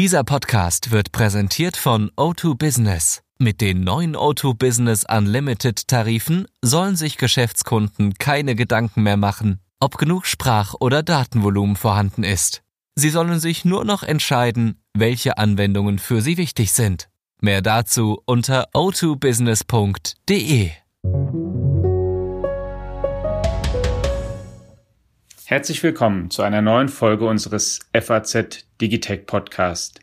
Dieser Podcast wird präsentiert von O2 Business. Mit den neuen O2 Business Unlimited Tarifen sollen sich Geschäftskunden keine Gedanken mehr machen, ob genug Sprach- oder Datenvolumen vorhanden ist. Sie sollen sich nur noch entscheiden, welche Anwendungen für sie wichtig sind. Mehr dazu unter o2business.de. Herzlich willkommen zu einer neuen Folge unseres FAZ Digitech Podcast.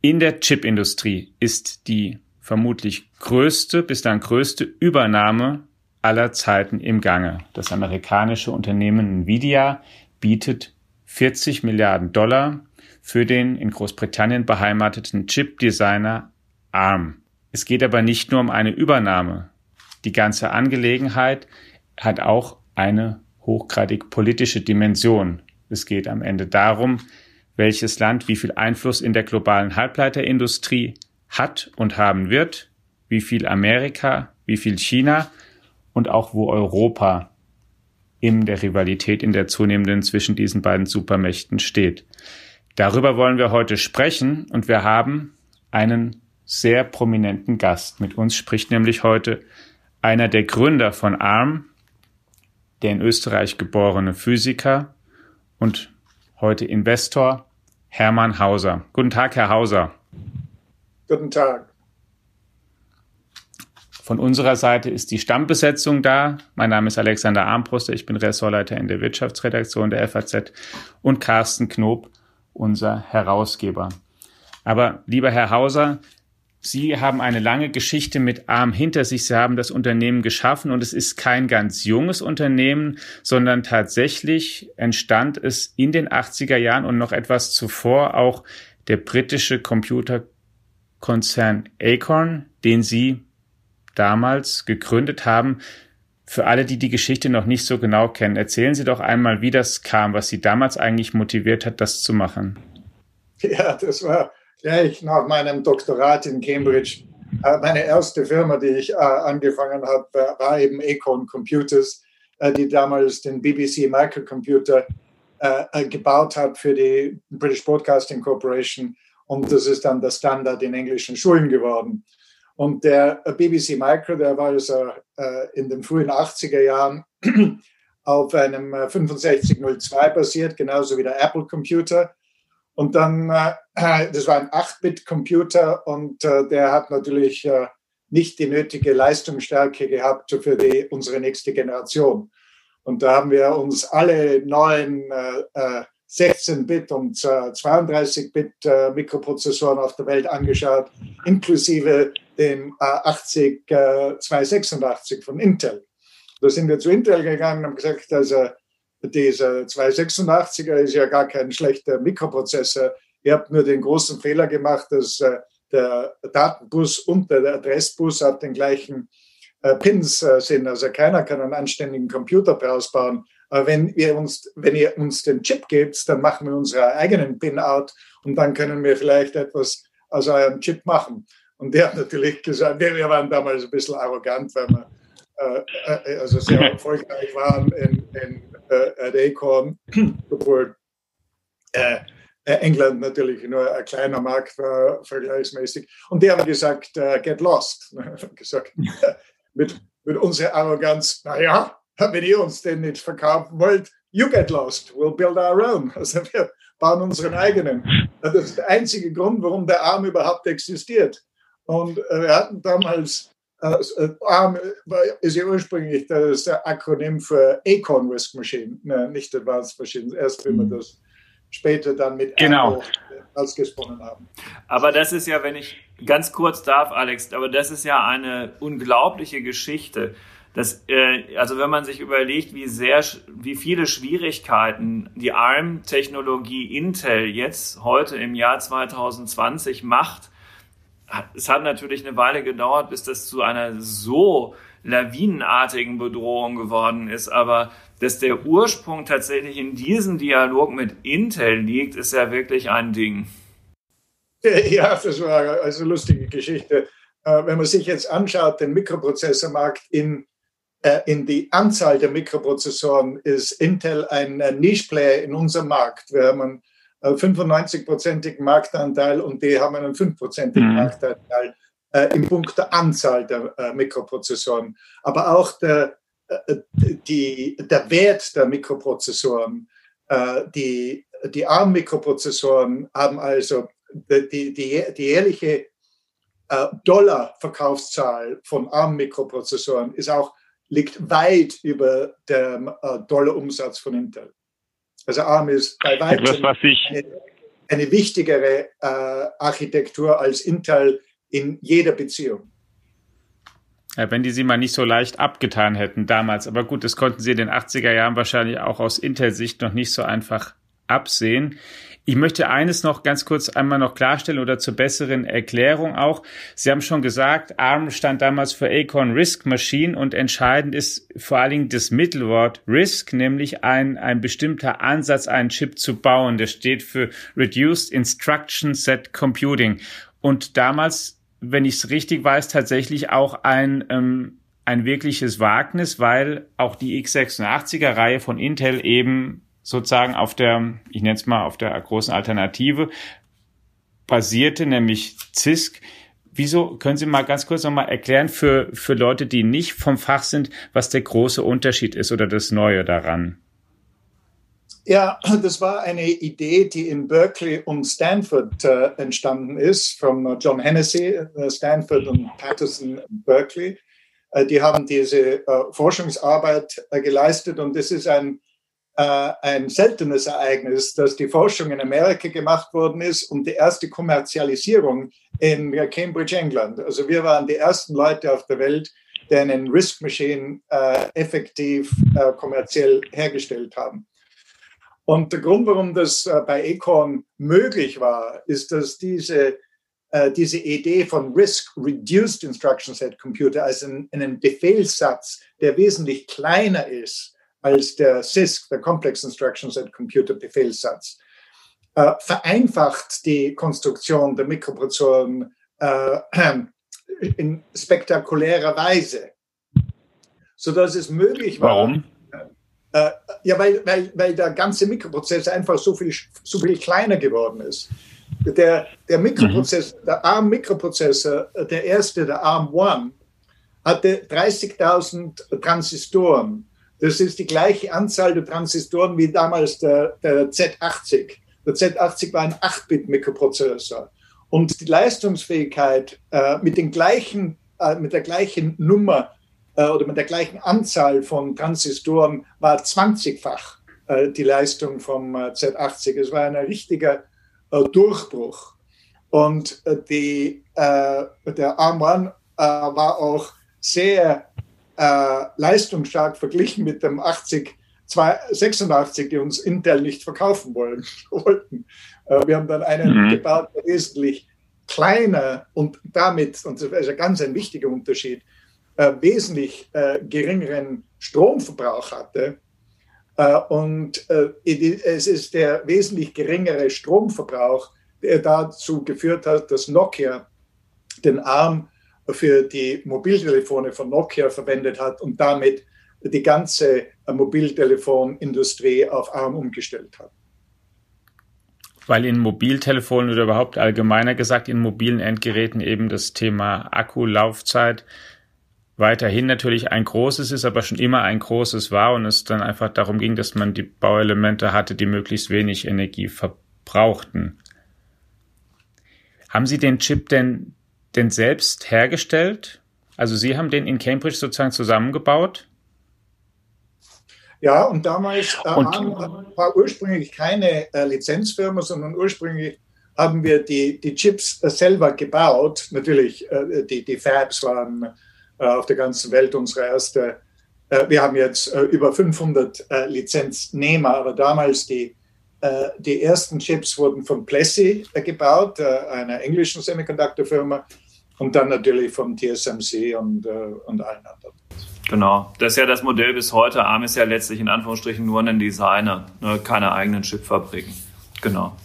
In der Chipindustrie ist die vermutlich größte, bis dann größte Übernahme aller Zeiten im Gange. Das amerikanische Unternehmen Nvidia bietet 40 Milliarden Dollar für den in Großbritannien beheimateten Chip-Designer ARM. Es geht aber nicht nur um eine Übernahme. Die ganze Angelegenheit hat auch eine hochgradig politische Dimension. Es geht am Ende darum, welches Land wie viel Einfluss in der globalen Halbleiterindustrie hat und haben wird, wie viel Amerika, wie viel China und auch wo Europa in der Rivalität in der zunehmenden zwischen diesen beiden Supermächten steht. Darüber wollen wir heute sprechen und wir haben einen sehr prominenten Gast. Mit uns spricht nämlich heute einer der Gründer von ARM, der in Österreich geborene Physiker und heute Investor Hermann Hauser. Guten Tag, Herr Hauser. Guten Tag. Von unserer Seite ist die Stammbesetzung da. Mein Name ist Alexander Armbruster, ich bin Ressortleiter in der Wirtschaftsredaktion der FAZ und Carsten Knob, unser Herausgeber. Aber lieber Herr Hauser, Sie haben eine lange Geschichte mit ARM hinter sich. Sie haben das Unternehmen geschaffen und es ist kein ganz junges Unternehmen, sondern tatsächlich entstand es in den 80er Jahren und noch etwas zuvor auch der britische Computerkonzern Acorn, den Sie damals gegründet haben. Für alle, die die Geschichte noch nicht so genau kennen, erzählen Sie doch einmal, wie das kam, was Sie damals eigentlich motiviert hat, das zu machen. Ja, das war gleich nach meinem Doktorat in Cambridge. Äh, meine erste Firma, die ich äh, angefangen habe, war eben Econ Computers, äh, die damals den BBC Microcomputer gebaut hat für die British Broadcasting Corporation. Und das ist dann der Standard in englischen Schulen geworden. Und der BBC Micro, der war also in den frühen 80er Jahren auf einem 6502 basiert, genauso wie der Apple Computer. Und dann, äh, das war ein 8-Bit-Computer und äh, der hat natürlich äh, nicht die nötige Leistungsstärke gehabt für die, unsere nächste Generation. Und da haben wir uns alle neuen äh, 16-Bit äh, und äh, 32-Bit äh, Mikroprozessoren auf der Welt angeschaut, inklusive dem äh, 80 äh, 286 von Intel. Da sind wir zu Intel gegangen und haben gesagt, also dieser 286er ist ja gar kein schlechter Mikroprozessor. Ihr habt nur den großen Fehler gemacht, dass äh, der Datenbus und der Adressbus auf den gleichen äh, Pins äh, sind. Also keiner kann einen anständigen Computer daraus bauen. Aber wenn ihr uns, wenn ihr uns den Chip gebt, dann machen wir unsere eigenen Pin-out und dann können wir vielleicht etwas aus eurem Chip machen. Und der hat natürlich gesagt, wir waren damals ein bisschen arrogant, weil wir äh, also sehr erfolgreich waren in, in äh, at Acorn, obwohl äh, äh, England natürlich nur ein kleiner Markt war, vergleichsmäßig. Und die haben gesagt, uh, get lost. gesagt, mit, mit unserer Arroganz, naja, wenn ihr uns den nicht verkaufen wollt, you get lost, we'll build our own. Also wir bauen unseren eigenen. Das ist der einzige Grund, warum der Arm überhaupt existiert. Und wir hatten damals ARM ist ja ursprünglich das Akronym für Acon Risk Machine, ne, nicht Advanced Machines. Erst wenn wir mhm. das später dann mit genau. ausgesprochen haben. Aber das ist ja, wenn ich ganz kurz darf, Alex, aber das ist ja eine unglaubliche Geschichte. Das, äh, also wenn man sich überlegt, wie sehr, wie viele Schwierigkeiten die ARM-Technologie Intel jetzt heute im Jahr 2020 macht, es hat natürlich eine Weile gedauert, bis das zu einer so lawinenartigen Bedrohung geworden ist, aber dass der Ursprung tatsächlich in diesem Dialog mit Intel liegt, ist ja wirklich ein Ding. Ja, das war also eine lustige Geschichte. Äh, wenn man sich jetzt anschaut, den Mikroprozessormarkt in äh, in die Anzahl der Mikroprozessoren ist Intel ein äh, Niche-Player in unserem Markt. Wir haben einen 95-prozentigen Marktanteil und die haben einen 5-prozentigen mhm. Marktanteil äh, im Punkt der Anzahl der äh, Mikroprozessoren. Aber auch der, äh, die, der Wert der Mikroprozessoren, äh, die, die ARM-Mikroprozessoren haben also die, die, die jährliche äh, Dollar-Verkaufszahl von ARM-Mikroprozessoren ist auch, liegt weit über dem äh, Dollar-Umsatz von Intel. Also ARM ist bei weitem eine, eine, wichtigere äh, Architektur als Intel in jeder Beziehung. Ja, wenn die sie mal nicht so leicht abgetan hätten damals. Aber gut, das konnten sie in den 80er Jahren wahrscheinlich auch aus Intel-Sicht noch nicht so einfach absehen. Ich möchte eines noch ganz kurz einmal noch klarstellen oder zur besseren Erklärung auch. Sie haben schon gesagt, ARM stand damals für Acorn Risk Machine und entscheidend ist vor allen Dingen das Mittelwort Risk, nämlich ein, ein bestimmter Ansatz, einen Chip zu bauen. Der steht für Reduced Instruction Set Computing. Und damals, wenn ich es richtig weiß, tatsächlich auch ein, ähm, ein wirkliches Wagnis, weil auch die x86er Reihe von Intel eben sozusagen auf der, ich nenne es mal, auf der großen Alternative basierte, nämlich CISC. Wieso können Sie mal ganz kurz nochmal erklären für, für Leute, die nicht vom Fach sind, was der große Unterschied ist oder das Neue daran? Ja, das war eine Idee, die in Berkeley und Stanford äh, entstanden ist, von John Hennessy, äh, Stanford und Patterson, Berkeley. Äh, die haben diese äh, Forschungsarbeit äh, geleistet und es ist ein äh, ein seltenes Ereignis, dass die Forschung in Amerika gemacht worden ist und die erste Kommerzialisierung in Cambridge, England. Also wir waren die ersten Leute auf der Welt, die einen Risk Machine äh, effektiv äh, kommerziell hergestellt haben. Und der Grund, warum das äh, bei Acorn möglich war, ist, dass diese, äh, diese Idee von Risk Reduced Instruction Set Computer, also einen Befehlssatz, der wesentlich kleiner ist als der CISC, der Complex Instruction Set Computer Befehlssatz, äh, vereinfacht die Konstruktion der Mikroprozessoren äh, in spektakulärer Weise, sodass es möglich war. Warum? Äh, ja, weil, weil, weil der ganze Mikroprozessor einfach so viel, so viel kleiner geworden ist. Der, der Mikroprozessor, mhm. der ARM-Mikroprozessor, der erste, der ARM One, hatte 30.000 Transistoren das ist die gleiche Anzahl der Transistoren wie damals der, der Z80. Der Z80 war ein 8-Bit-Mikroprozessor. Und die Leistungsfähigkeit äh, mit, den gleichen, äh, mit der gleichen Nummer äh, oder mit der gleichen Anzahl von Transistoren war 20-fach äh, die Leistung vom äh, Z80. Es war ein richtiger äh, Durchbruch. Und die, der ARM One war auch sehr äh, leistungsstark verglichen mit dem 80 86, die uns Intel nicht verkaufen wollen, wollten. Äh, wir haben dann einen mhm. gebaut, der wesentlich kleiner und damit, und das ist ein ganz ein wichtiger Unterschied, äh, wesentlich äh, geringeren Stromverbrauch hatte. Äh, und äh, es ist der wesentlich geringere Stromverbrauch, der dazu geführt hat, dass Nokia den ARM für die Mobiltelefone von Nokia verwendet hat und damit die ganze Mobiltelefonindustrie auf ARM umgestellt hat. Weil in Mobiltelefonen oder überhaupt allgemeiner gesagt in mobilen Endgeräten eben das Thema Akkulaufzeit weiterhin natürlich ein großes ist, aber schon immer ein großes war und es dann einfach darum ging, dass man die Bauelemente hatte, die möglichst wenig Energie verbrauchten. Haben Sie den Chip denn denn selbst hergestellt? Also Sie haben den in Cambridge sozusagen zusammengebaut? Ja, und damals äh, und, war ursprünglich keine äh, Lizenzfirma, sondern ursprünglich haben wir die, die Chips äh, selber gebaut. Natürlich, äh, die, die Fabs waren äh, auf der ganzen Welt unsere erste. Äh, wir haben jetzt über 500 Lizenznehmer, aber damals die die ersten Chips wurden von Plessey äh, gebaut, einer englischen Semiconductor-Firma, und dann natürlich vom TSMC und, und allen anderen. Genau, das ist ja das Modell bis heute. ARM ist ja letztlich in Anführungsstrichen nur ein Designer, ne? keine eigenen Chipfabriken. Genau.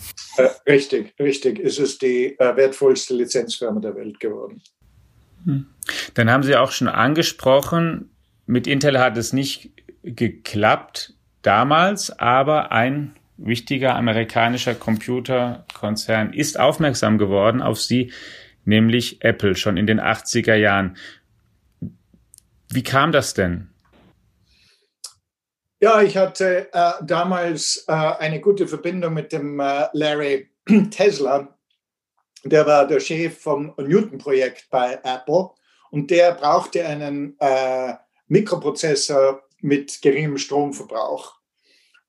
richtig, richtig. Es ist die wertvollste Lizenzfirma der Welt geworden. Hm. Dann haben Sie auch schon angesprochen, mit Intel hat es nicht geklappt damals, aber ein wichtiger amerikanischer Computerkonzern ist aufmerksam geworden auf sie, nämlich Apple, schon in den 80er Jahren. Wie kam das denn? Ja, ich hatte äh, damals äh, eine gute Verbindung mit dem äh, Larry Tesla. Der war der Chef vom Newton-Projekt bei Apple und der brauchte einen äh, Mikroprozessor mit geringem Stromverbrauch.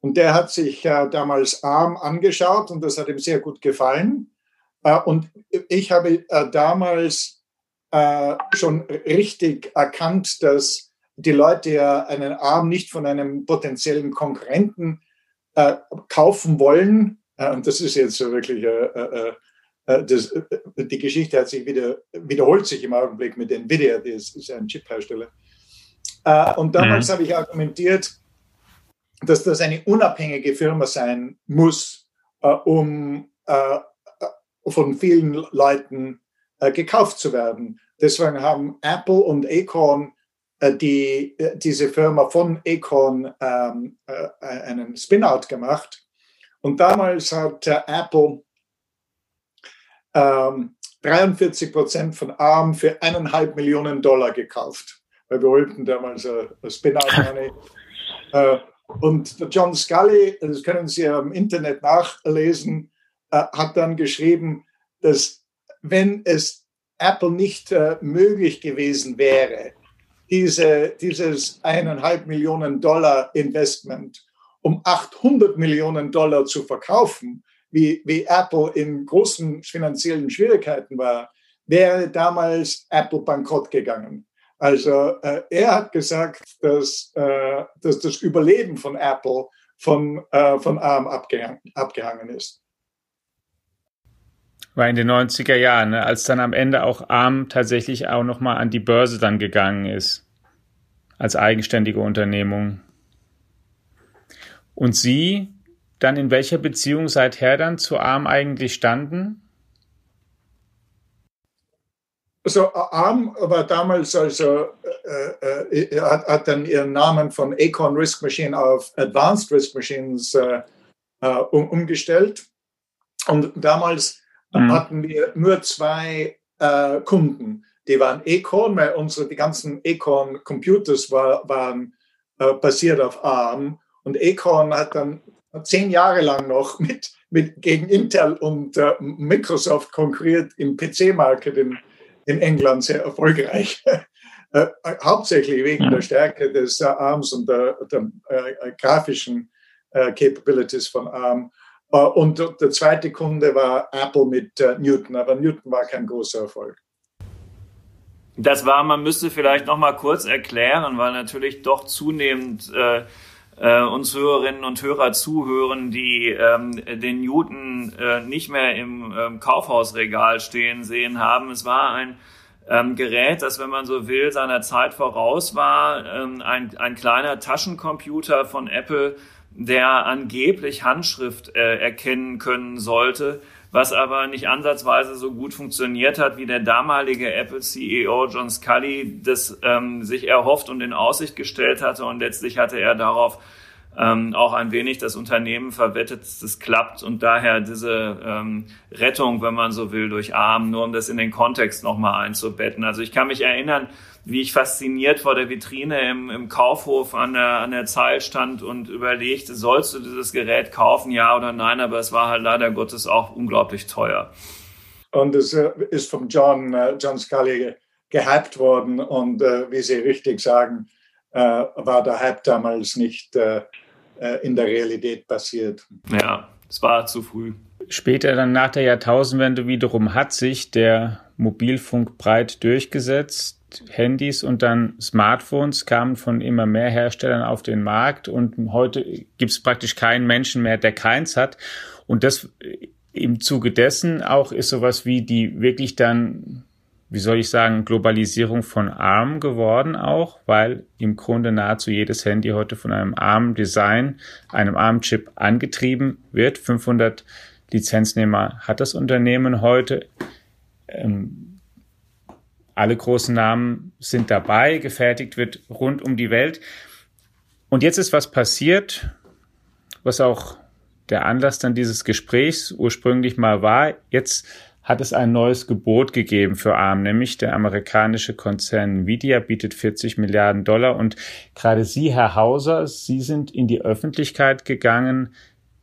Und der hat sich äh, damals ARM angeschaut und das hat ihm sehr gut gefallen. Äh, und ich habe äh, damals äh, schon richtig erkannt, dass die Leute ja einen ARM nicht von einem potenziellen Konkurrenten kaufen wollen. Und das ist jetzt so wirklich, das, die Geschichte hat sich wieder, wiederholt sich im Augenblick mit Nvidia, das ist ein Chip-Hersteller. und damals mhm. habe ich argumentiert, dass das eine unabhängige Firma sein muss, um von vielen Leuten äh, gekauft zu werden. Deswegen haben Apple und Acorn äh, die, äh, diese Firma von Acorn ähm, äh, einen Spin-out gemacht. Und damals hat Apple ähm, 43 Prozent von ARM für eineinhalb Millionen Dollar gekauft. Weil wir wollten damals ein Spin-out-Money. Und John Scully, das können Sie im Internet nachlesen, äh, hat dann geschrieben, dass wenn es Apple nicht äh, möglich gewesen wäre, diese, dieses eineinhalb Millionen Dollar Investment um 800 Millionen Dollar zu verkaufen, wie, wie Apple in großen finanziellen Schwierigkeiten war, wäre damals Apple bankrott gegangen. Also äh, er hat gesagt, dass, äh, dass das Überleben von Apple von, äh, von ARM abgehangen, abgehangen ist. War in den 90er Jahren, ne, als dann am Ende auch ARM tatsächlich auch nochmal an die Börse dann gegangen ist, als eigenständige Unternehmung. Und Sie dann in welcher Beziehung seither dann zu ARM eigentlich standen? Also ARM war damals also äh, äh, hat, hat, dann ihren Namen von Acorn Risk Machine auf Advanced Risk Machines äh, äh um, umgestellt. Und damals mhm. hatten wir nur zwei äh, Kunden. Die waren Acorn, weil unsere die ganzen Acorn Computers war, waren äh, basiert auf ARM. Und Acorn hat dann zehn Jahre lang noch mit, mit gegen Intel und Microsoft konkurriert im PC-Market in in England sehr erfolgreich. Äh, hauptsächlich wegen ja. der Stärke des äh, ARMs und der, der äh, grafischen äh, Capabilities von ARM. Äh, und der zweite Kunde war Apple mit äh, Newton, aber Newton war kein großer Erfolg. Das war, man müsste vielleicht noch mal kurz erklären, weil natürlich doch zunehmend äh, uns Hörerinnen und Hörer zuhören, die ähm, den Newton äh, nicht mehr im ähm, Kaufhausregal stehen sehen haben. Es war ein ähm, Gerät, das, wenn man so will, seiner Zeit voraus war. Ähm, ein, ein kleiner Taschencomputer von Apple, der angeblich Handschrift äh, erkennen können sollte was aber nicht ansatzweise so gut funktioniert hat, wie der damalige Apple-CEO John Scully das ähm, sich erhofft und in Aussicht gestellt hatte. Und letztlich hatte er darauf ähm, auch ein wenig das Unternehmen verwettet, dass das klappt und daher diese ähm, Rettung, wenn man so will, durch Arm, nur um das in den Kontext nochmal einzubetten. Also ich kann mich erinnern, wie ich fasziniert vor der Vitrine im, im Kaufhof an der, an der Zeil stand und überlegte, sollst du dieses Gerät kaufen, ja oder nein, aber es war halt leider Gottes auch unglaublich teuer. Und es äh, ist vom John, äh, John Scully gehypt worden und äh, wie Sie richtig sagen, war der Hype damals nicht in der Realität passiert. Ja, es war zu früh. Später dann nach der Jahrtausendwende wiederum hat sich der Mobilfunk breit durchgesetzt Handys und dann Smartphones kamen von immer mehr Herstellern auf den Markt und heute gibt es praktisch keinen Menschen mehr, der keins hat. Und das im Zuge dessen auch ist sowas wie die wirklich dann, wie soll ich sagen, Globalisierung von ARM geworden auch, weil im Grunde nahezu jedes Handy heute von einem ARM-Design, einem ARM-Chip angetrieben wird. 500 Lizenznehmer hat das Unternehmen heute. Ähm, Alle großen Namen sind dabei, gefertigt wird rund um die Welt. Und jetzt ist was passiert, was auch der Anlass dann dieses Gesprächs ursprünglich mal war. Jetzt hat es ein neues Gebot gegeben für ARM, nämlich der amerikanische Konzern Nvidia bietet 40 Milliarden Dollar und gerade Sie, Herr Hauser, Sie sind in die Öffentlichkeit gegangen,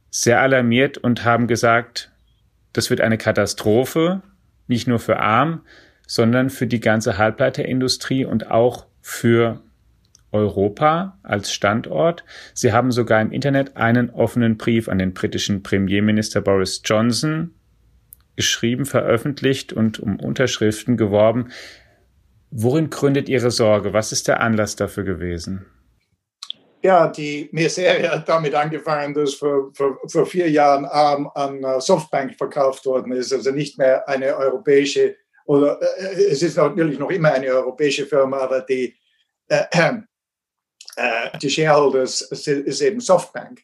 sehr alarmiert und haben gesagt, das wird eine Katastrophe, nicht nur für ARM, sondern für die ganze Halbleiterindustrie und auch für Europa als Standort. Sie haben sogar im Internet einen offenen Brief an den britischen Premierminister Boris Johnson geschrieben, veröffentlicht und um Unterschriften geworben. Worin gründet Ihre Sorge? Was ist der Anlass dafür gewesen? Ja, die Serie hat damit angefangen, dass vor, vor, vor vier Jahren ARM an äh, Softbank verkauft worden ist. Also nicht mehr eine europäische, oder äh, es ist natürlich noch immer eine europäische Firma, aber die, äh, äh, die Shareholders ist eben Softbank.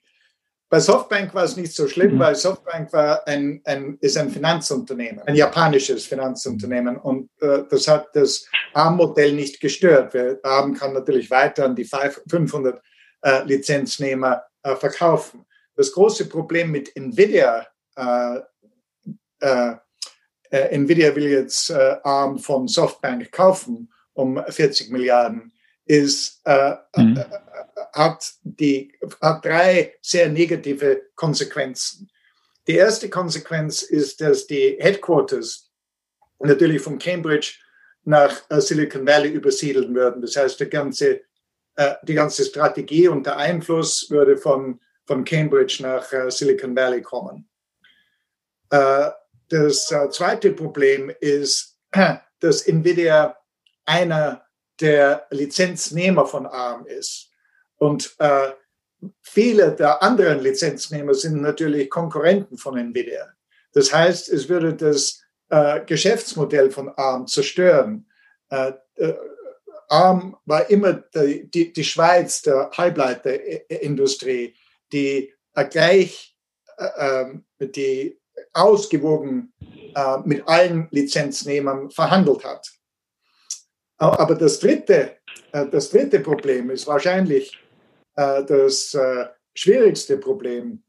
Bei Softbank war es nicht so schlimm, mhm. weil Softbank war ein, ein, ist ein Finanzunternehmen, ein japanisches Finanzunternehmen. Und äh, das hat das ARM-Modell nicht gestört. Wir, ARM kann natürlich weiter an die 500 äh, Lizenznehmer äh, verkaufen. Das große Problem mit Nvidia, äh, äh, äh, Nvidia will jetzt ARM von Softbank kaufen um 40 Milliarden ist, äh, mhm. äh, hat, die, hat drei sehr negative Konsequenzen. Die erste Konsequenz ist, dass die Headquarters natürlich von Cambridge nach äh, Silicon Valley übersiedeln würden. Das heißt, die ganze, äh, die ganze Strategie und der Einfluss würde von, von Cambridge nach äh, Silicon Valley kommen. Äh, das zweite Problem ist, dass Nvidia einer der Lizenznehmer von ARM ist. Und äh, viele der anderen Lizenznehmer sind natürlich Konkurrenten von NVIDIA. Das heißt, es würde das äh, Geschäftsmodell von ARM zerstören. Äh, äh ARM war immer die, die, die Schweiz der Halbleiterindustrie, die äh, gleich äh, ähm, die ausgewogen mit allen Lizenznehmern verhandelt hat. Aber das dritte, äh, das dritte Problem ist wahrscheinlich äh, das äh, schwierigste Problem,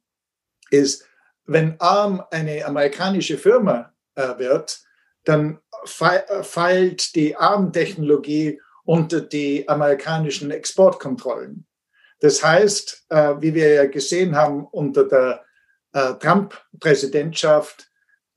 ist, wenn ARM eine amerikanische Firma wird, dann feilt die ARM-Technologie unter die amerikanischen Exportkontrollen. Das heißt, wie wir ja gesehen haben unter der Trump-Präsidentschaft,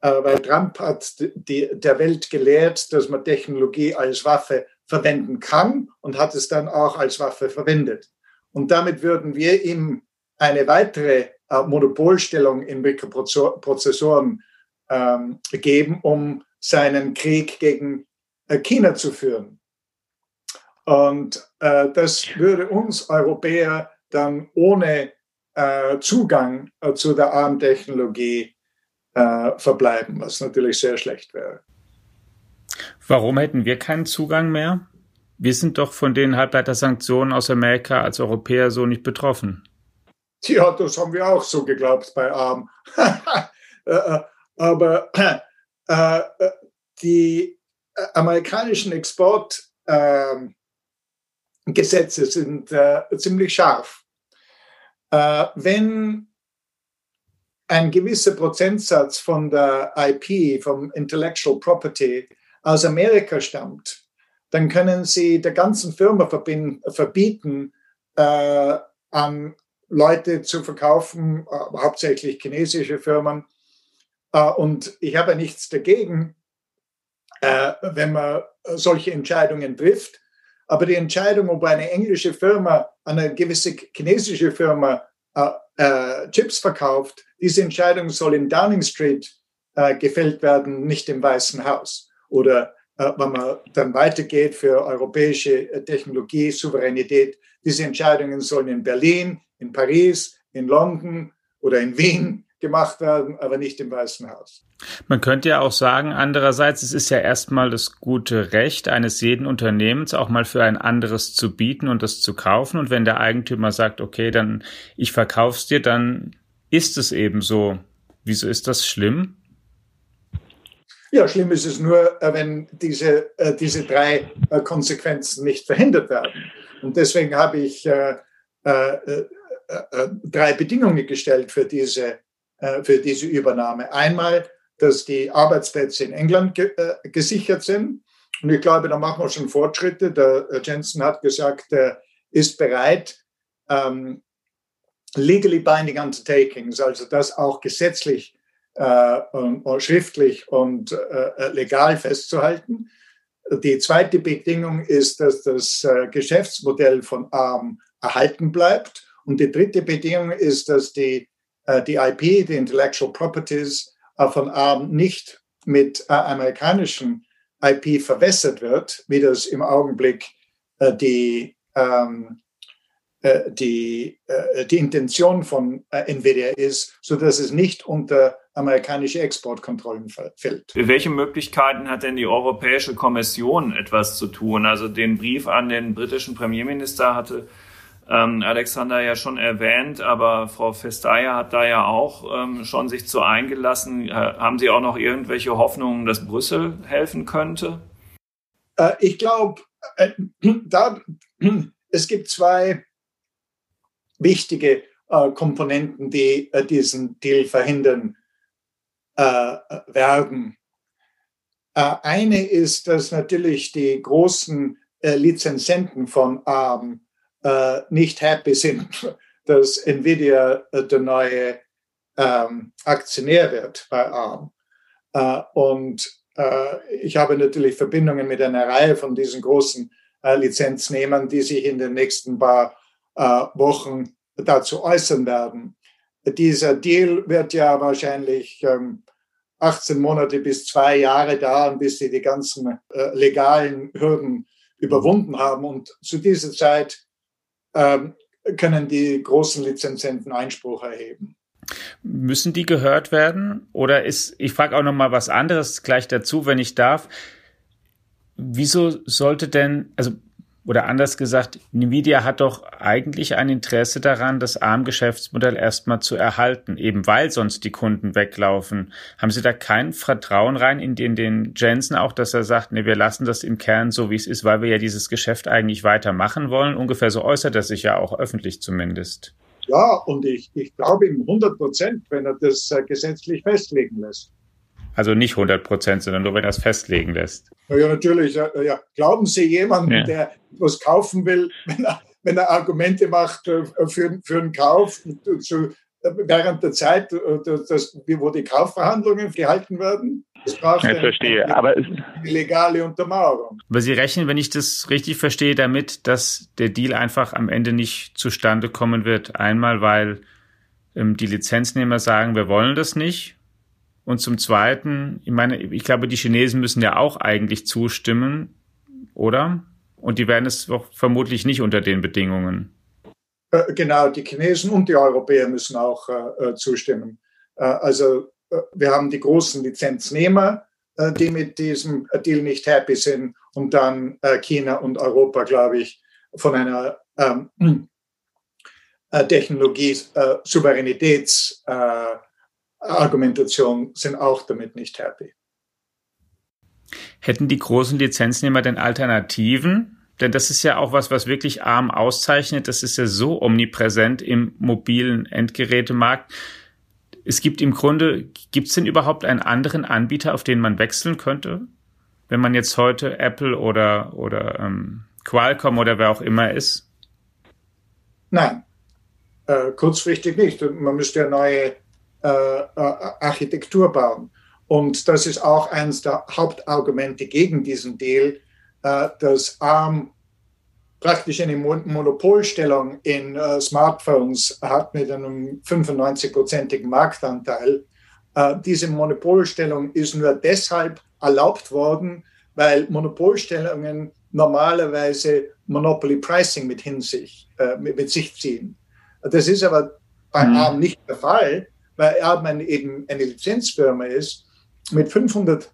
äh, weil Trump hat die, der Welt gelehrt, dass man Technologie als Waffe verwenden kann und hat es dann auch als Waffe verwendet. Und damit würden wir ihm eine weitere äh, Monopolstellung in Mikroprozessoren ähm, geben, um seinen Krieg gegen äh, China zu führen. Und äh, das würde uns Europäer dann ohne äh, Zugang äh, zu der ARM-Technologie äh, verbleiben, was natürlich sehr schlecht wäre. Warum hätten wir keinen Zugang mehr? Wir sind doch von den Halbleitersanktionen aus Amerika als Europäer so nicht betroffen. Ja, das haben wir auch so geglaubt bei ARM. Äh, äh, aber die amerikanischen Exportgesetze äh, sind ziemlich scharf. Äh, wenn ein gewisser Prozentsatz von der IP, vom Intellectual Property aus Amerika stammt, dann können Sie der ganzen Firma verbieten, äh, an Leute zu verkaufen, äh, hauptsächlich chinesische Firmen. Äh, und ich habe nichts dagegen, äh, wenn man solche Entscheidungen trifft. Aber die Entscheidung, ob eine englische Firma an eine gewisse chinesische Firma äh, äh, Chips verkauft, diese Entscheidung soll in Downing Street äh, gefällt werden, nicht im Weißen Haus. Oder äh, wenn man dann weitergeht für europäische äh, Technologie, Souveränität, diese Entscheidungen sollen in Berlin, in Paris, in London oder in Wien gemacht werden, aber nicht im Weißen Haus. Man könnte ja auch sagen, andererseits, es ist ja erstmal das gute Recht eines jeden Unternehmens, auch mal für ein anderes zu bieten und das zu kaufen. Und wenn der Eigentümer sagt, okay, dann ich verkauf's dir, dann ist es eben so. Wieso ist das schlimm? Ja, schlimm ist es nur, äh, wenn diese, äh, diese drei äh, Konsequenzen nicht verhindert werden. Und deswegen habe ich drei Bedingungen gestellt für diese, für diese Übernahme. Einmal, dass die Arbeitsplätze in England ge gesichert sind. Und ich glaube, da machen wir schon Fortschritte. Der Jensen hat gesagt, er ist bereit, ähm, legally binding undertakings, also das auch gesetzlich äh, und, schriftlich und äh, legal festzuhalten. Die zweite Bedingung ist, dass das äh, Geschäftsmodell von ARM erhalten bleibt. Und die dritte Bedingung ist, dass die, äh, die IP, die Intellectual Properties äh, von ARM nicht mit äh, amerikanischen IP verwässert wird, wie das im Augenblick die ähm, äh, die, äh, die Intention von äh, Nvidia ist, so dass es nicht unter amerikanische Exportkontrollen fällt. Welche Möglichkeiten hat denn die Europäische Kommission etwas zu tun? Also den Brief an den britischen Premierminister hatte ähm, Alexander ja schon erwähnt, aber Frau Vestager hat da ja auch ähm, schon sich zu eingelassen. Äh, haben Sie auch noch irgendwelche Hoffnungen, dass Brüssel helfen könnte? Äh, ich glaube, äh, da, es gibt zwei wichtige äh, Komponenten, die äh, diesen Deal verhindern äh, werden. Eine ist, dass natürlich die großen Lizenzenten von ARM äh, nicht happy sind, dass Nvidia der neue ähm, Aktionär wird bei ARM. und ich habe natürlich Verbindungen mit einer Reihe von diesen großen Lizenznehmern, die sich in den nächsten paar äh, Wochen dazu äußern werden. Dieser Deal wird ja wahrscheinlich 18 ähm, Monate bis zwei Jahre dauern, bis sie die ganzen äh, legalen Hürden überwunden haben. Und zu dieser Zeit können die großen Lizenzenten Einspruch erheben. Müssen die gehört werden? Oder ist, ich frage auch noch mal was anderes gleich dazu, wenn ich darf. Wieso sollte denn, also oder anders gesagt, Nvidia hat doch eigentlich ein Interesse daran, das ARM-Geschäftsmodell erstmal zu erhalten, eben weil sonst die Kunden weglaufen. Haben Sie da kein Vertrauen rein in den, den Jensen auch, dass er sagt, nee, wir lassen das im Kern so, wie es ist, weil wir ja dieses Geschäft eigentlich weitermachen wollen? Ungefähr so äußert er sich ja auch öffentlich zumindest. Ja, und ich, ich glaube ihm 100 Prozent, wenn er das äh, gesetzlich festlegen lässt. Also nicht 100 Prozent, sondern nur, wenn er es festlegen lässt. Ja, natürlich. Ja. Glauben Sie jemanden, ja. der was kaufen will, wenn er, wenn er Argumente macht äh, für, für einen Kauf, zu, während der Zeit, äh, das, wo die Kaufverhandlungen gehalten werden? Das braucht ich verstehe, eine, aber eine legale Untermauerung. Aber Sie rechnen, wenn ich das richtig verstehe, damit, dass der Deal einfach am Ende nicht zustande kommen wird. Einmal, weil ähm, die Lizenznehmer sagen, wir wollen das nicht und zum Zweiten, ich meine, ich glaube, die Chinesen müssen ja auch eigentlich zustimmen, oder? Und die werden es doch vermutlich nicht unter den Bedingungen. Äh, genau, die Chinesen und die Europäer müssen auch äh, äh zustimmen. Äh, also äh, wir haben die großen Lizenznehmer, äh, die mit diesem Deal nicht happy sind, und dann China und Europa, glaube ich, von einer ähm, Technologie-Souveränitäts- Argumentation sind auch damit nicht happy. Hätten die großen Lizenznehmer denn Alternativen? Denn das ist ja auch was, was wirklich ARM auszeichnet. Das ist ja so omnipräsent im mobilen Endgerätemarkt. Es gibt im Grunde, gibt es denn überhaupt einen anderen Anbieter, auf den man wechseln könnte? Wenn man jetzt heute Apple oder, oder ähm, Qualcomm oder wer auch immer ist? Nein, äh, kurzfristig nicht. Man müsste ja neue äh, äh, Architektur bauen. Und das ist auch eines der Hauptargumente gegen diesen Deal, äh, dass ARM praktisch eine Monopolstellung in Smartphones hat mit einem 95-prozentigen Marktanteil. diese Monopolstellung ist nur deshalb erlaubt worden, weil Monopolstellungen normalerweise Monopoly Pricing mit, Hinsicht, mit, mit sich ziehen. Das ist aber bei mhm. ARM nicht der Fall, weil Erdmann eben eine Lizenzfirma ist mit 500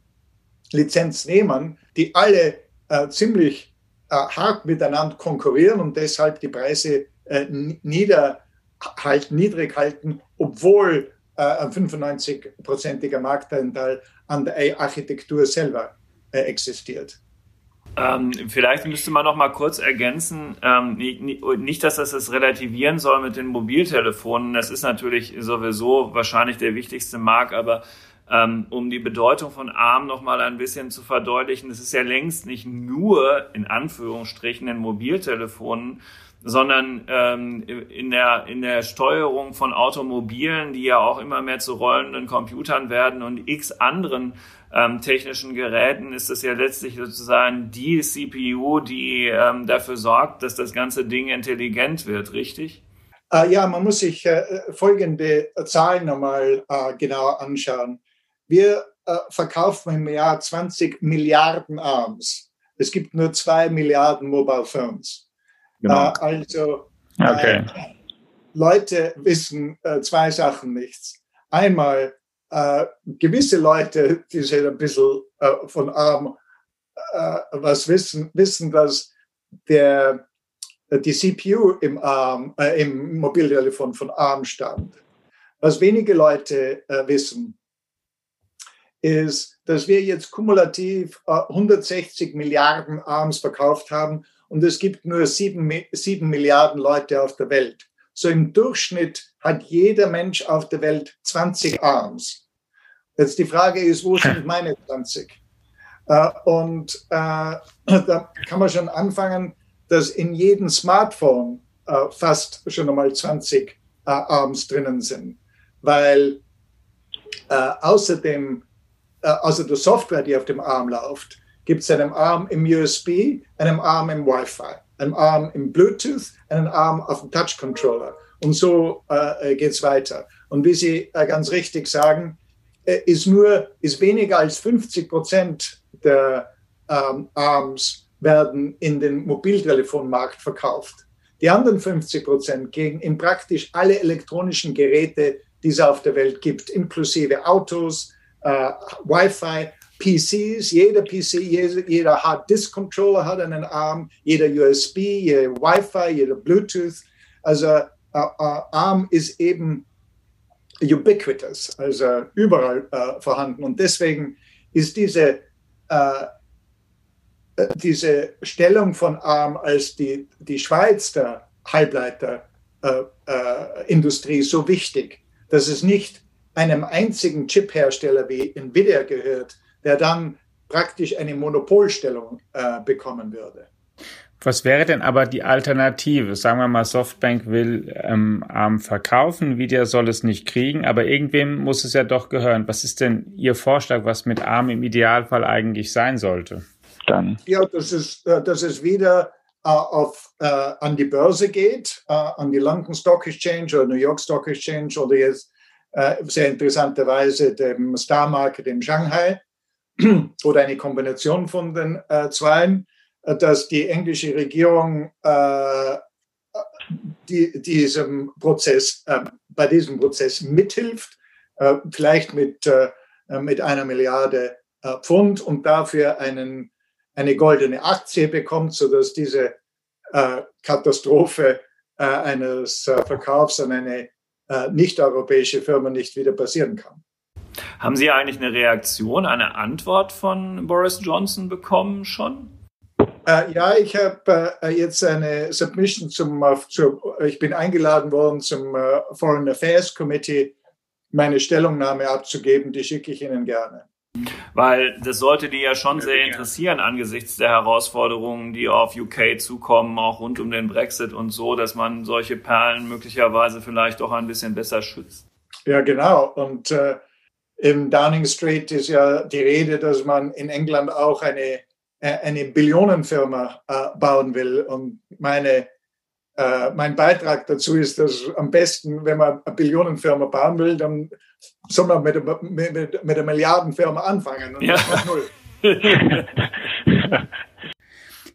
Lizenznehmern, die alle äh, ziemlich äh, hart miteinander konkurrieren und deshalb die Preise äh, niederhalten, niedrig halten, obwohl äh, ein 95-prozentiger Marktanteil an der Architektur selber äh, existiert. Ähm, vielleicht müsste man noch mal kurz ergänzen, ähm, nicht, dass das das relativieren soll mit den Mobiltelefonen. Das ist natürlich sowieso wahrscheinlich der wichtigste Markt, aber ähm, um die Bedeutung von ARM noch mal ein bisschen zu verdeutlichen, es ist ja längst nicht nur in Anführungsstrichen in Mobiltelefonen, sondern ähm, in, der, in der Steuerung von Automobilen, die ja auch immer mehr zu rollenden Computern werden und x anderen ähm, technischen Geräten, ist das ja letztlich sozusagen die CPU, die ähm, dafür sorgt, dass das ganze Ding intelligent wird, richtig? Äh, ja, man muss sich äh, folgende Zahlen nochmal äh, genauer anschauen. Wir äh, verkaufen im Jahr 20 Milliarden ARMs. Es gibt nur zwei Milliarden Mobile Phones. Genau. Äh, also okay. äh, Leute wissen äh, zwei Sachen nichts. Einmal, äh, gewisse Leute, die sind ein bisschen äh, von arm äh, was wissen, wissen, dass der, die CPU im, Arm, im Mobiltelefon von ARM stammt. Was wenige Leute wissen, ist, dass wir jetzt kumulativ 160 Milliarden ARMs verkauft haben und es gibt nur sieben, sieben Milliarden Leute auf der Welt. So im Durchschnitt hat jeder Mensch auf der Welt 20 Arms. Jetzt die Frage ist, wo sind meine 20? Äh, und äh, da kann man schon anfangen, dass in jedem Smartphone äh, fast schon einmal 20 äh, Arms drinnen sind, weil äh, außerdem, äh, außer der Software, die auf dem Arm läuft, gibt es einen Arm im USB, einen Arm im Wi-Fi, einen Arm im Bluetooth, einen Arm auf dem Touch Controller. Und so äh, geht es weiter. Und wie Sie ganz richtig sagen, ist nur, ist weniger als 50 Prozent der ähm, Arms werden in den Mobiltelefonmarkt verkauft. Die anderen 50 Prozent gehen in praktisch alle elektronischen Geräte, die es auf der Welt gibt, inklusive Autos, äh, Wi-Fi PCs, jeder PC, jeder, jeder Hard Disk Controller hat einen Arm, jeder USB, jeder Wi-Fi, jeder Bluetooth. Also uh, uh, ARM ist eben ubiquitous, also überall uh, vorhanden. Und deswegen ist diese, diese Stellung von ARM als die, die Schweiz der Halbleiterindustrie so wichtig, dass es nicht einem einzigen Chiphersteller wie Nvidia gehört, der dann praktisch eine Monopolstellung äh, bekommen würde. Was wäre denn aber die Alternative? Sagen wir mal, Softbank will ähm, ARM verkaufen, Nvidia soll es nicht kriegen, aber irgendwem muss es ja doch gehören. Was ist denn Ihr Vorschlag, was mit ARM im Idealfall eigentlich sein sollte? Dann. Ja, dass es, äh, dass es wieder äh, auf, äh, an die Börse geht, äh, an die London Stock Exchange oder New York Stock Exchange oder jetzt äh, sehr interessanterweise dem Star Market in Shanghai oder eine Kombination von den äh, zweien, dass die englische Regierung äh, die, diesem Prozess, äh, bei diesem Prozess mithilft, äh, vielleicht mit, äh, mit einer Milliarde Pfund und dafür einen, eine goldene Aktie bekommt, sodass diese Katastrophe eines Verkaufs an eine nicht-europäische Firma nicht wieder passieren kann. Haben Sie eigentlich eine Reaktion, eine Antwort von Boris Johnson bekommen schon? Äh, ja, ich habe äh, jetzt eine Submission zum, äh, zu, ich bin eingeladen worden zum äh, Foreign Affairs Committee, meine Stellungnahme abzugeben, die schicke ich Ihnen gerne. Weil das sollte die ja schon sehr interessieren angesichts der Herausforderungen, die auf UK zukommen, auch rund um den Brexit und so, dass man solche Perlen möglicherweise vielleicht auch ein bisschen besser schützt. Ja, genau. Und äh, im Downing Street ist ja die Rede, dass man in England auch eine, äh, eine Billionenfirma äh, bauen will. Und meine, äh, mein Beitrag dazu ist, dass am besten, wenn man eine Billionenfirma bauen will, dann soll man mit, mit, mit, mit einer Milliardenfirma anfangen und ja. null.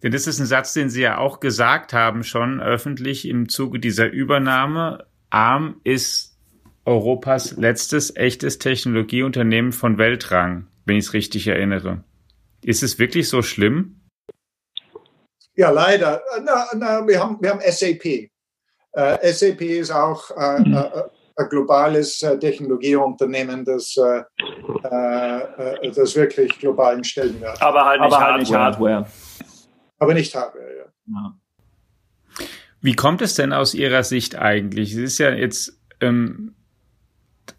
Denn das ist ein Satz, den Sie ja auch gesagt haben, schon öffentlich im Zuge dieser Übernahme. Arm ist Europas letztes echtes Technologieunternehmen von Weltrang, wenn ich es richtig erinnere. Ist es wirklich so schlimm? Ja, leider. Na, na, wir, haben, wir haben SAP. Äh, SAP ist auch äh, äh, ein globales äh, Technologieunternehmen, das, äh, äh, das wirklich globalen Stellenwert hat. Aber halt nicht, Aber Hardware. Halt nicht Hardware. Aber nicht Hardware, ja. ja. Wie kommt es denn aus Ihrer Sicht eigentlich? Es ist ja jetzt, ähm,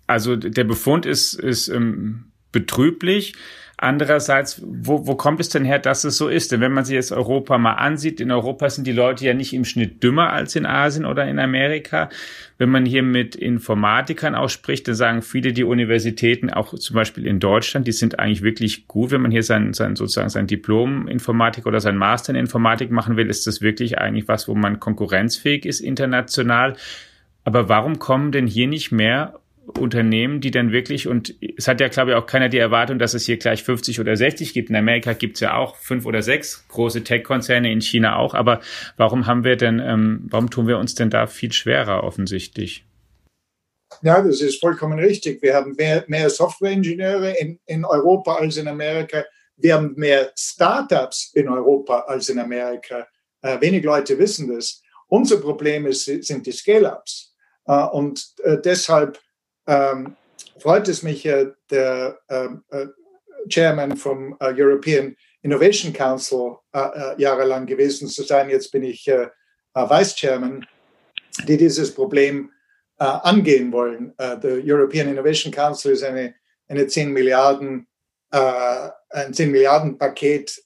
also der Befund ist, ist ähm, betrüblich. Andererseits, wo, wo kommt es denn her, dass es so ist? Denn wenn man sich jetzt Europa mal ansieht, in Europa sind die Leute ja nicht im Schnitt dümmer als in Asien oder in Amerika. Wenn man hier mit Informatikern auch spricht, dann sagen viele die Universitäten, auch zum Beispiel in Deutschland, die sind eigentlich wirklich gut. Wenn man hier sein, sein sozusagen sein Diplom Informatik oder sein Master in Informatik machen will, ist das wirklich eigentlich was, wo man konkurrenzfähig ist international. Aber warum kommen denn hier nicht mehr Unternehmen, die dann wirklich, und es hat ja, glaube ich, auch keiner die Erwartung, dass es hier gleich 50 oder 60 gibt. In Amerika gibt es ja auch fünf oder sechs große Tech-Konzerne, in China auch. Aber warum haben wir denn, ähm, warum tun wir uns denn da viel schwerer offensichtlich? Ja, das ist vollkommen richtig. Wir haben mehr, mehr Software-Ingenieure in, in Europa als in Amerika. Wir haben mehr Startups in Europa als in Amerika. Äh, wenig Leute wissen das. Unser Problem ist, sind die Scale-Ups. Äh, und äh, deshalb ähm, freut es mich, äh, der ähm, äh, Chairman vom äh, European Innovation Council äh, äh, jahrelang gewesen zu sein. Jetzt bin ich äh, Vice Chairman, die dieses Problem angehen wollen. der European Innovation Council ist eine, eine 10 Milliarden, ein 10 Milliarden Paket,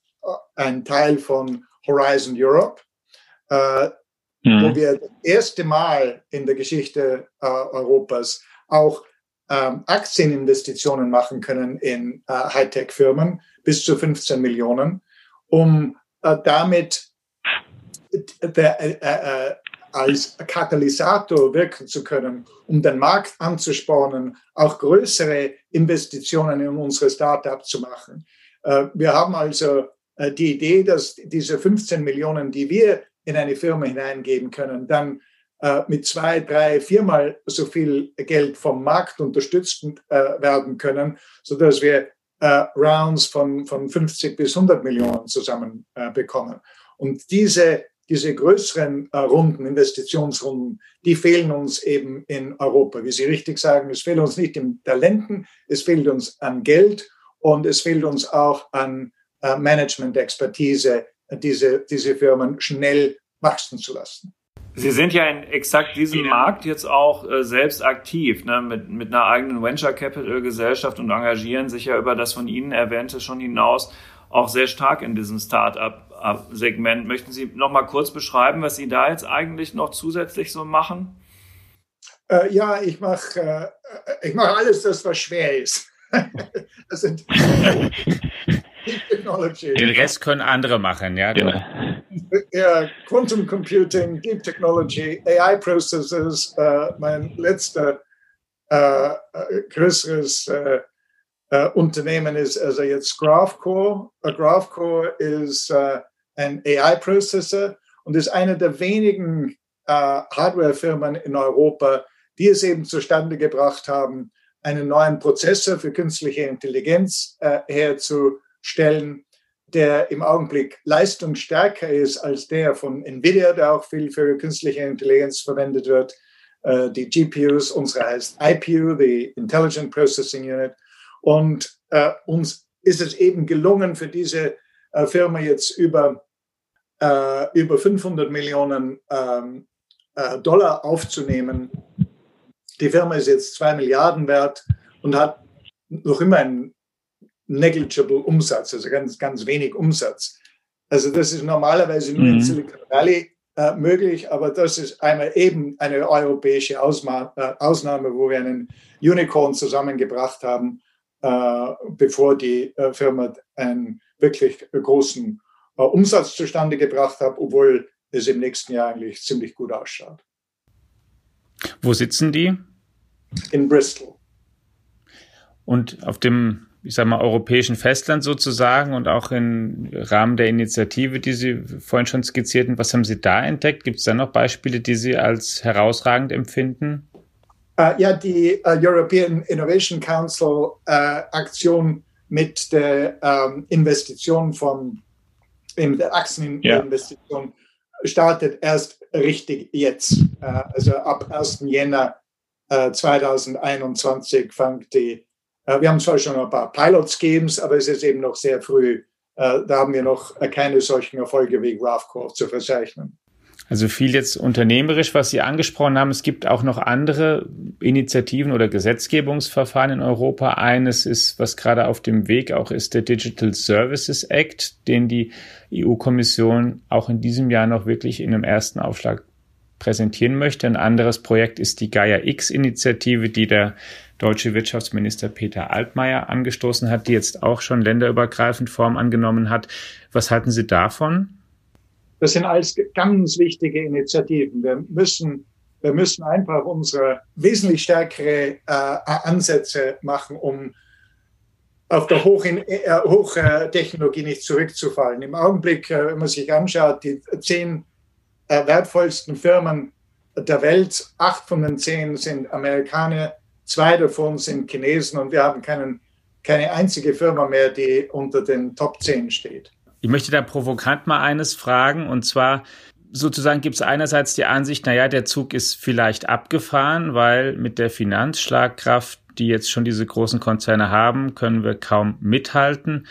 ein Teil von Horizon Europe, mhm. wo wir das erste Mal in der Geschichte Europas auch ähm, Aktieninvestitionen machen können in äh, Hightech-Firmen bis zu 15 Millionen, um äh, damit der, äh, äh, als Katalysator wirken zu können, um den Markt anzuspornen, auch größere Investitionen in unsere Startups zu machen. Äh, wir haben also äh, die Idee, dass diese 15 Millionen, die wir in eine Firma hineingeben können, dann äh, mit zwei, drei, viermal so viel Geld vom Markt unterstützt äh, werden können, so dass wir äh, Rounds von, von 50 bis 100 Millionen zusammen äh, bekommen. Und diese, diese größeren äh, Runden, Investitionsrunden, die fehlen uns eben in Europa. Wie Sie richtig sagen, es fehlt uns nicht im Talenten, es fehlt uns an Geld und es fehlt uns auch an äh, Management-Expertise, diese, diese Firmen schnell wachsen zu lassen. Sie sind ja in exakt diesem. Markt jetzt auch äh, selbst aktiv, ne, mit, mit einer eigenen Venture Capital Gesellschaft und engagieren sich ja über das von Ihnen erwähnte schon hinaus auch sehr stark in diesem Start-up-Segment. Möchten Sie noch mal kurz beschreiben, was Sie da jetzt eigentlich noch zusätzlich so machen? Äh, ja, ich mache äh, ich mach alles, das was schwer ist. das sind Den Rest können andere machen, ja. Genau. Ja, Quantum Computing, Deep Technology, AI Processors. Äh, mein letzter äh, größeres äh, äh, Unternehmen ist also jetzt GraphCore. GraphCore ist äh, ein AI Processor und ist eine der wenigen äh, Hardwarefirmen in Europa, die es eben zustande gebracht haben, einen neuen Prozessor für künstliche Intelligenz herzustellen stellen, der im Augenblick leistungsstärker ist als der von NVIDIA, der auch viel für künstliche Intelligenz verwendet wird. Äh, die GPUs, unsere heißt IPU, die Intelligent Processing Unit. Und äh, uns ist es eben gelungen, für diese äh, Firma jetzt über, äh, über 500 Millionen ähm, äh, Dollar aufzunehmen. Die Firma ist jetzt zwei Milliarden wert und hat noch immer einen negligible Umsatz, also ganz, ganz wenig Umsatz. Also das ist normalerweise nur mhm. in Silicon Valley äh, möglich, aber das ist einmal eben eine europäische Ausma äh, Ausnahme, wo wir einen Unicorn zusammengebracht haben, äh, bevor die äh, Firma einen wirklich großen äh, Umsatz zustande gebracht hat, obwohl es im nächsten Jahr eigentlich ziemlich gut ausschaut. Wo sitzen die? In Bristol. Und auf dem ich sag mal, europäischen Festland sozusagen und auch im Rahmen der Initiative, die Sie vorhin schon skizzierten, was haben Sie da entdeckt? Gibt es da noch Beispiele, die Sie als herausragend empfinden? Uh, ja, die uh, European Innovation Council uh, Aktion mit der um, Investition von in der Aktieninvestition ja. startet erst richtig jetzt. also ab 1. Jänner äh, 2021 fängt die, wir haben zwar schon ein paar Pilot-Schemes, aber es ist eben noch sehr früh. Äh, da haben wir noch keine solchen Erfolge wie GraphCore zu verzeichnen. Also viel jetzt unternehmerisch, was Sie angesprochen haben. Es gibt auch noch andere Initiativen oder Gesetzgebungsverfahren in Europa. Eines ist, was gerade auf dem Weg auch ist, der Digital Services Act, den die EU-Kommission auch in diesem Jahr noch wirklich in einem ersten Aufschlag präsentieren möchte. Ein anderes Projekt ist die Gaia X-Initiative, die der deutsche Wirtschaftsminister Peter Altmaier angestoßen hat, die jetzt auch schon länderübergreifend Form angenommen hat. Was halten Sie davon? Das sind alles ganz wichtige Initiativen. Wir müssen, wir müssen einfach unsere wesentlich stärkere äh, Ansätze machen, um auf der äh, Hochtechnologie nicht zurückzufallen. Im Augenblick, äh, wenn man sich anschaut, die zehn äh, wertvollsten Firmen der Welt, acht von den zehn sind Amerikaner, zwei davon sind Chinesen und wir haben keinen, keine einzige Firma mehr, die unter den Top 10 steht. Ich möchte da provokant mal eines fragen, und zwar sozusagen gibt es einerseits die Ansicht, naja, der Zug ist vielleicht abgefahren, weil mit der Finanzschlagkraft, die jetzt schon diese großen Konzerne haben, können wir kaum mithalten.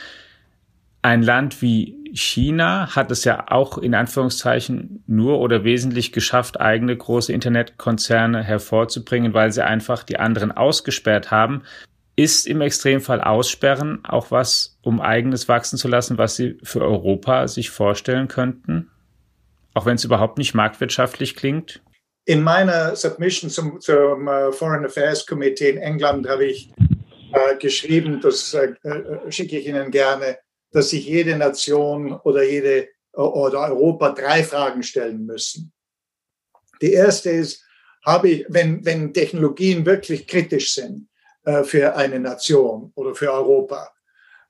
Ein Land wie China hat es ja auch in Anführungszeichen nur oder wesentlich geschafft, eigene große Internetkonzerne hervorzubringen, weil sie einfach die anderen ausgesperrt haben ist im Extremfall Aussperren auch was, um eigenes wachsen zu lassen, was Sie für Europa sich vorstellen könnten? Auch wenn es überhaupt nicht marktwirtschaftlich klingt? In meiner Submission zum, zum uh, Foreign Affairs Committee in England habe ich uh, geschrieben, das uh, schicke ich Ihnen gerne, dass sich jede Nation oder jede oder Europa drei Fragen stellen müssen. Die erste ist, habe ich, wenn, wenn Technologien wirklich kritisch sind, äh, für eine Nation oder für Europa,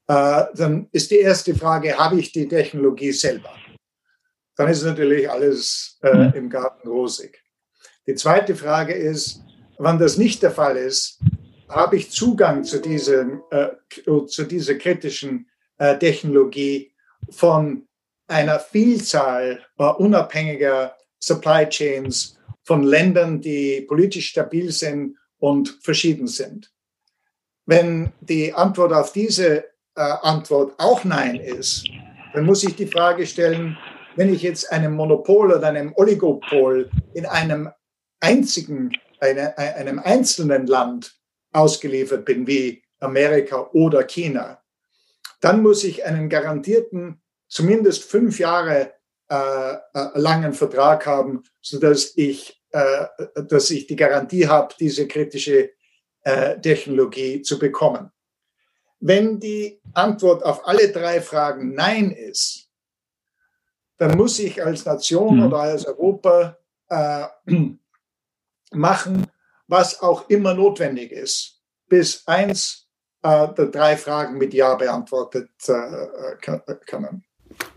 äh, dann ist die erste Frage, habe ich die Technologie selber? Dann ist natürlich alles äh, mhm. im Garten rosig. Die zweite Frage ist, wann das nicht der Fall ist, habe ich Zugang zu, diesem, äh, zu dieser kritischen äh, Technologie von einer Vielzahl äh, unabhängiger Supply Chains von Ländern, die politisch stabil sind und verschieden sind. Wenn die Antwort auf diese äh, Antwort auch Nein ist, dann muss ich die Frage stellen, wenn ich jetzt einem Monopol oder einem Oligopol in einem einzigen, eine, einem einzelnen Land ausgeliefert bin, wie Amerika oder China, dann muss ich einen garantierten, zumindest fünf Jahre äh, äh langen Vertrag haben, so dass ich, äh, dass ich die Garantie habe, diese kritische äh, Technologie zu bekommen. Wenn die Antwort auf alle drei Fragen Nein ist, dann muss ich als Nation mhm. oder als Europa äh, machen, was auch immer notwendig ist, bis eins äh, drei Fragen mit Ja beantwortet äh, können.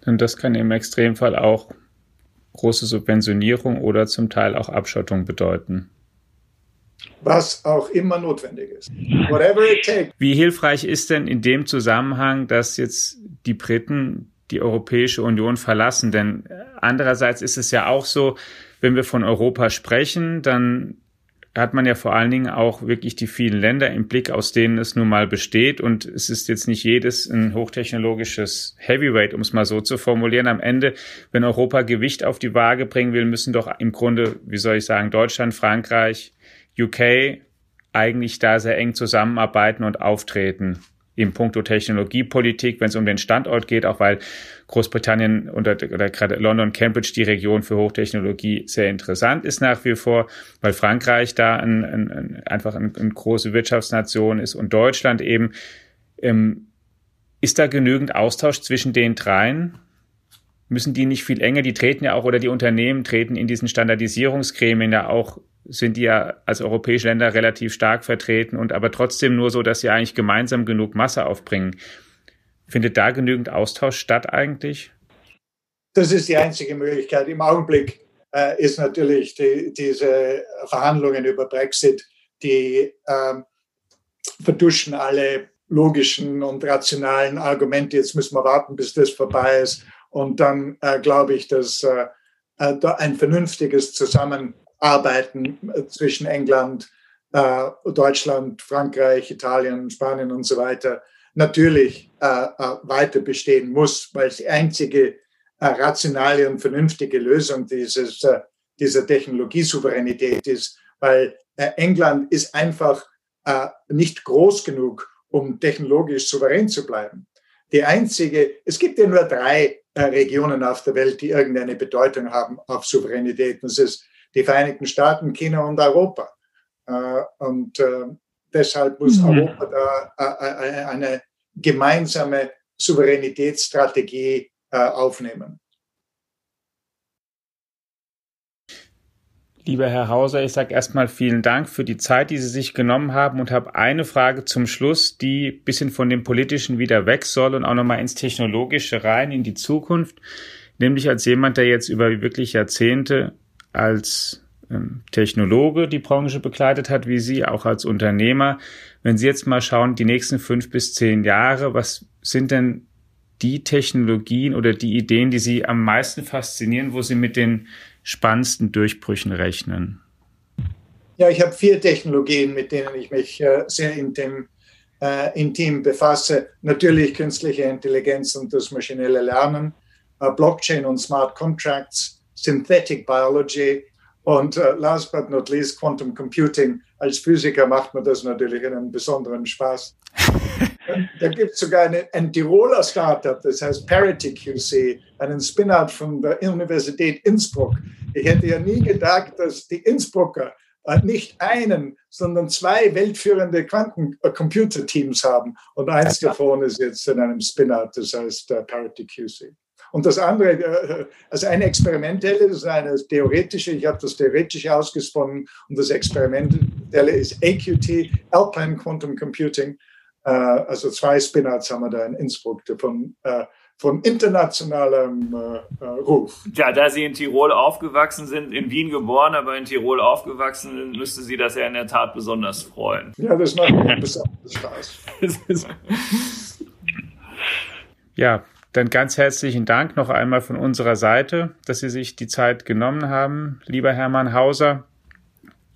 Und das kann im Extremfall auch große Subventionierung oder zum Teil auch Abschottung bedeuten was auch immer notwendig ist. Whatever it takes. Wie hilfreich ist denn in dem Zusammenhang, dass jetzt die Briten die Europäische Union verlassen? Denn andererseits ist es ja auch so, wenn wir von Europa sprechen, dann hat man ja vor allen Dingen auch wirklich die vielen Länder im Blick, aus denen es nun mal besteht. Und es ist jetzt nicht jedes ein hochtechnologisches Heavyweight, um es mal so zu formulieren. Am Ende, wenn Europa Gewicht auf die Waage bringen will, müssen doch im Grunde, wie soll ich sagen, Deutschland, Frankreich, UK eigentlich da sehr eng zusammenarbeiten und auftreten im Punkto Technologiepolitik, wenn es um den Standort geht, auch weil Großbritannien oder, oder gerade London, Cambridge, die Region für Hochtechnologie sehr interessant ist nach wie vor, weil Frankreich da ein, ein, ein, einfach eine ein große Wirtschaftsnation ist und Deutschland eben. Ähm, ist da genügend Austausch zwischen den dreien? Müssen die nicht viel enger, die treten ja auch, oder die Unternehmen treten in diesen Standardisierungsgremien ja auch sind die ja als europäische Länder relativ stark vertreten und aber trotzdem nur so, dass sie eigentlich gemeinsam genug Masse aufbringen. Findet da genügend Austausch statt eigentlich? Das ist die einzige Möglichkeit. Im Augenblick äh, ist natürlich die, diese Verhandlungen über Brexit, die äh, verduschen alle logischen und rationalen Argumente. Jetzt müssen wir warten, bis das vorbei ist. Und dann äh, glaube ich, dass äh, äh, da ein vernünftiges Zusammenarbeiten Arbeiten äh, zwischen England, äh, Deutschland, Frankreich, Italien, Spanien und so weiter, natürlich äh, äh, weiter bestehen muss, weil es die einzige äh, rationale und vernünftige Lösung dieses, äh, dieser Technologiesouveränität ist, weil äh, England ist einfach äh, nicht groß genug, um technologisch souverän zu bleiben. Die einzige, es gibt ja nur drei äh, Regionen auf der Welt, die irgendeine Bedeutung haben auf Souveränität. Das ist die Vereinigten Staaten, China und Europa. Äh, und äh, deshalb muss mhm. Europa da äh, äh, eine gemeinsame Souveränitätsstrategie äh, aufnehmen. Lieber Herr Hauser, ich sage erstmal vielen Dank für die Zeit, die Sie sich genommen haben und habe eine Frage zum Schluss, die bisschen von dem Politischen wieder weg soll und auch nochmal ins Technologische rein, in die Zukunft. Nämlich als jemand, der jetzt über wirklich Jahrzehnte als Technologe die Branche begleitet hat, wie Sie, auch als Unternehmer. Wenn Sie jetzt mal schauen, die nächsten fünf bis zehn Jahre, was sind denn die Technologien oder die Ideen, die Sie am meisten faszinieren, wo Sie mit den spannendsten Durchbrüchen rechnen? Ja, ich habe vier Technologien, mit denen ich mich äh, sehr intim, äh, intim befasse. Natürlich künstliche Intelligenz und das maschinelle Lernen, äh, Blockchain und Smart Contracts, Synthetic Biology und äh, last but not least Quantum Computing. Als Physiker macht mir das natürlich einen besonderen Spaß. da gibt es sogar eine, ein Tiroler Startup, das heißt Parity QC, einen Spin-out von der Universität Innsbruck. Ich hätte ja nie gedacht, dass die Innsbrucker äh, nicht einen, sondern zwei weltführende Quantencomputer-Teams haben. Und eins davon ist jetzt in einem Spin-out, das heißt uh, Parity QC. Und das andere, äh, also eine experimentelle, das ist eine theoretische, ich habe das theoretisch ausgesponnen und das experimentelle ist AQT, Alpine Quantum Computing. Äh, also zwei Spin-outs haben wir da in Innsbruck von, äh, von internationalem Ruf. Ja, da Sie in Tirol aufgewachsen sind, in Wien geboren, aber in Tirol aufgewachsen sind, müsste Sie das ja in der Tat besonders freuen. Ja, das macht mir besonders Spaß. ja, dann ganz herzlichen Dank noch einmal von unserer Seite, dass Sie sich die Zeit genommen haben, lieber Hermann Hauser.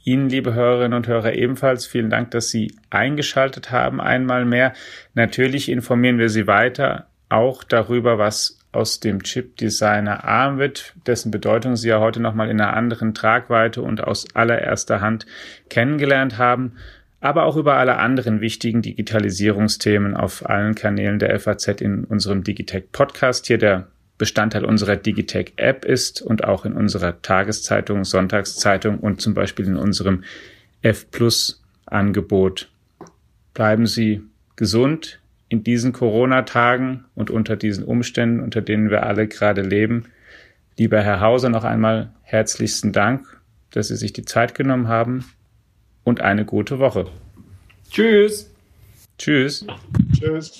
Ihnen, liebe Hörerinnen und Hörer, ebenfalls vielen Dank, dass Sie eingeschaltet haben einmal mehr. Natürlich informieren wir Sie weiter auch darüber, was aus dem Chip-Designer ARM wird, dessen Bedeutung Sie ja heute nochmal in einer anderen Tragweite und aus allererster Hand kennengelernt haben aber auch über alle anderen wichtigen Digitalisierungsthemen auf allen Kanälen der FAZ in unserem Digitech Podcast hier, der Bestandteil unserer Digitech App ist und auch in unserer Tageszeitung, Sonntagszeitung und zum Beispiel in unserem F Plus Angebot. Bleiben Sie gesund in diesen Corona-Tagen und unter diesen Umständen, unter denen wir alle gerade leben. Lieber Herr Hauser, noch einmal herzlichsten Dank, dass Sie sich die Zeit genommen haben und eine gute Woche. Tschüss. Tschüss. Tschüss.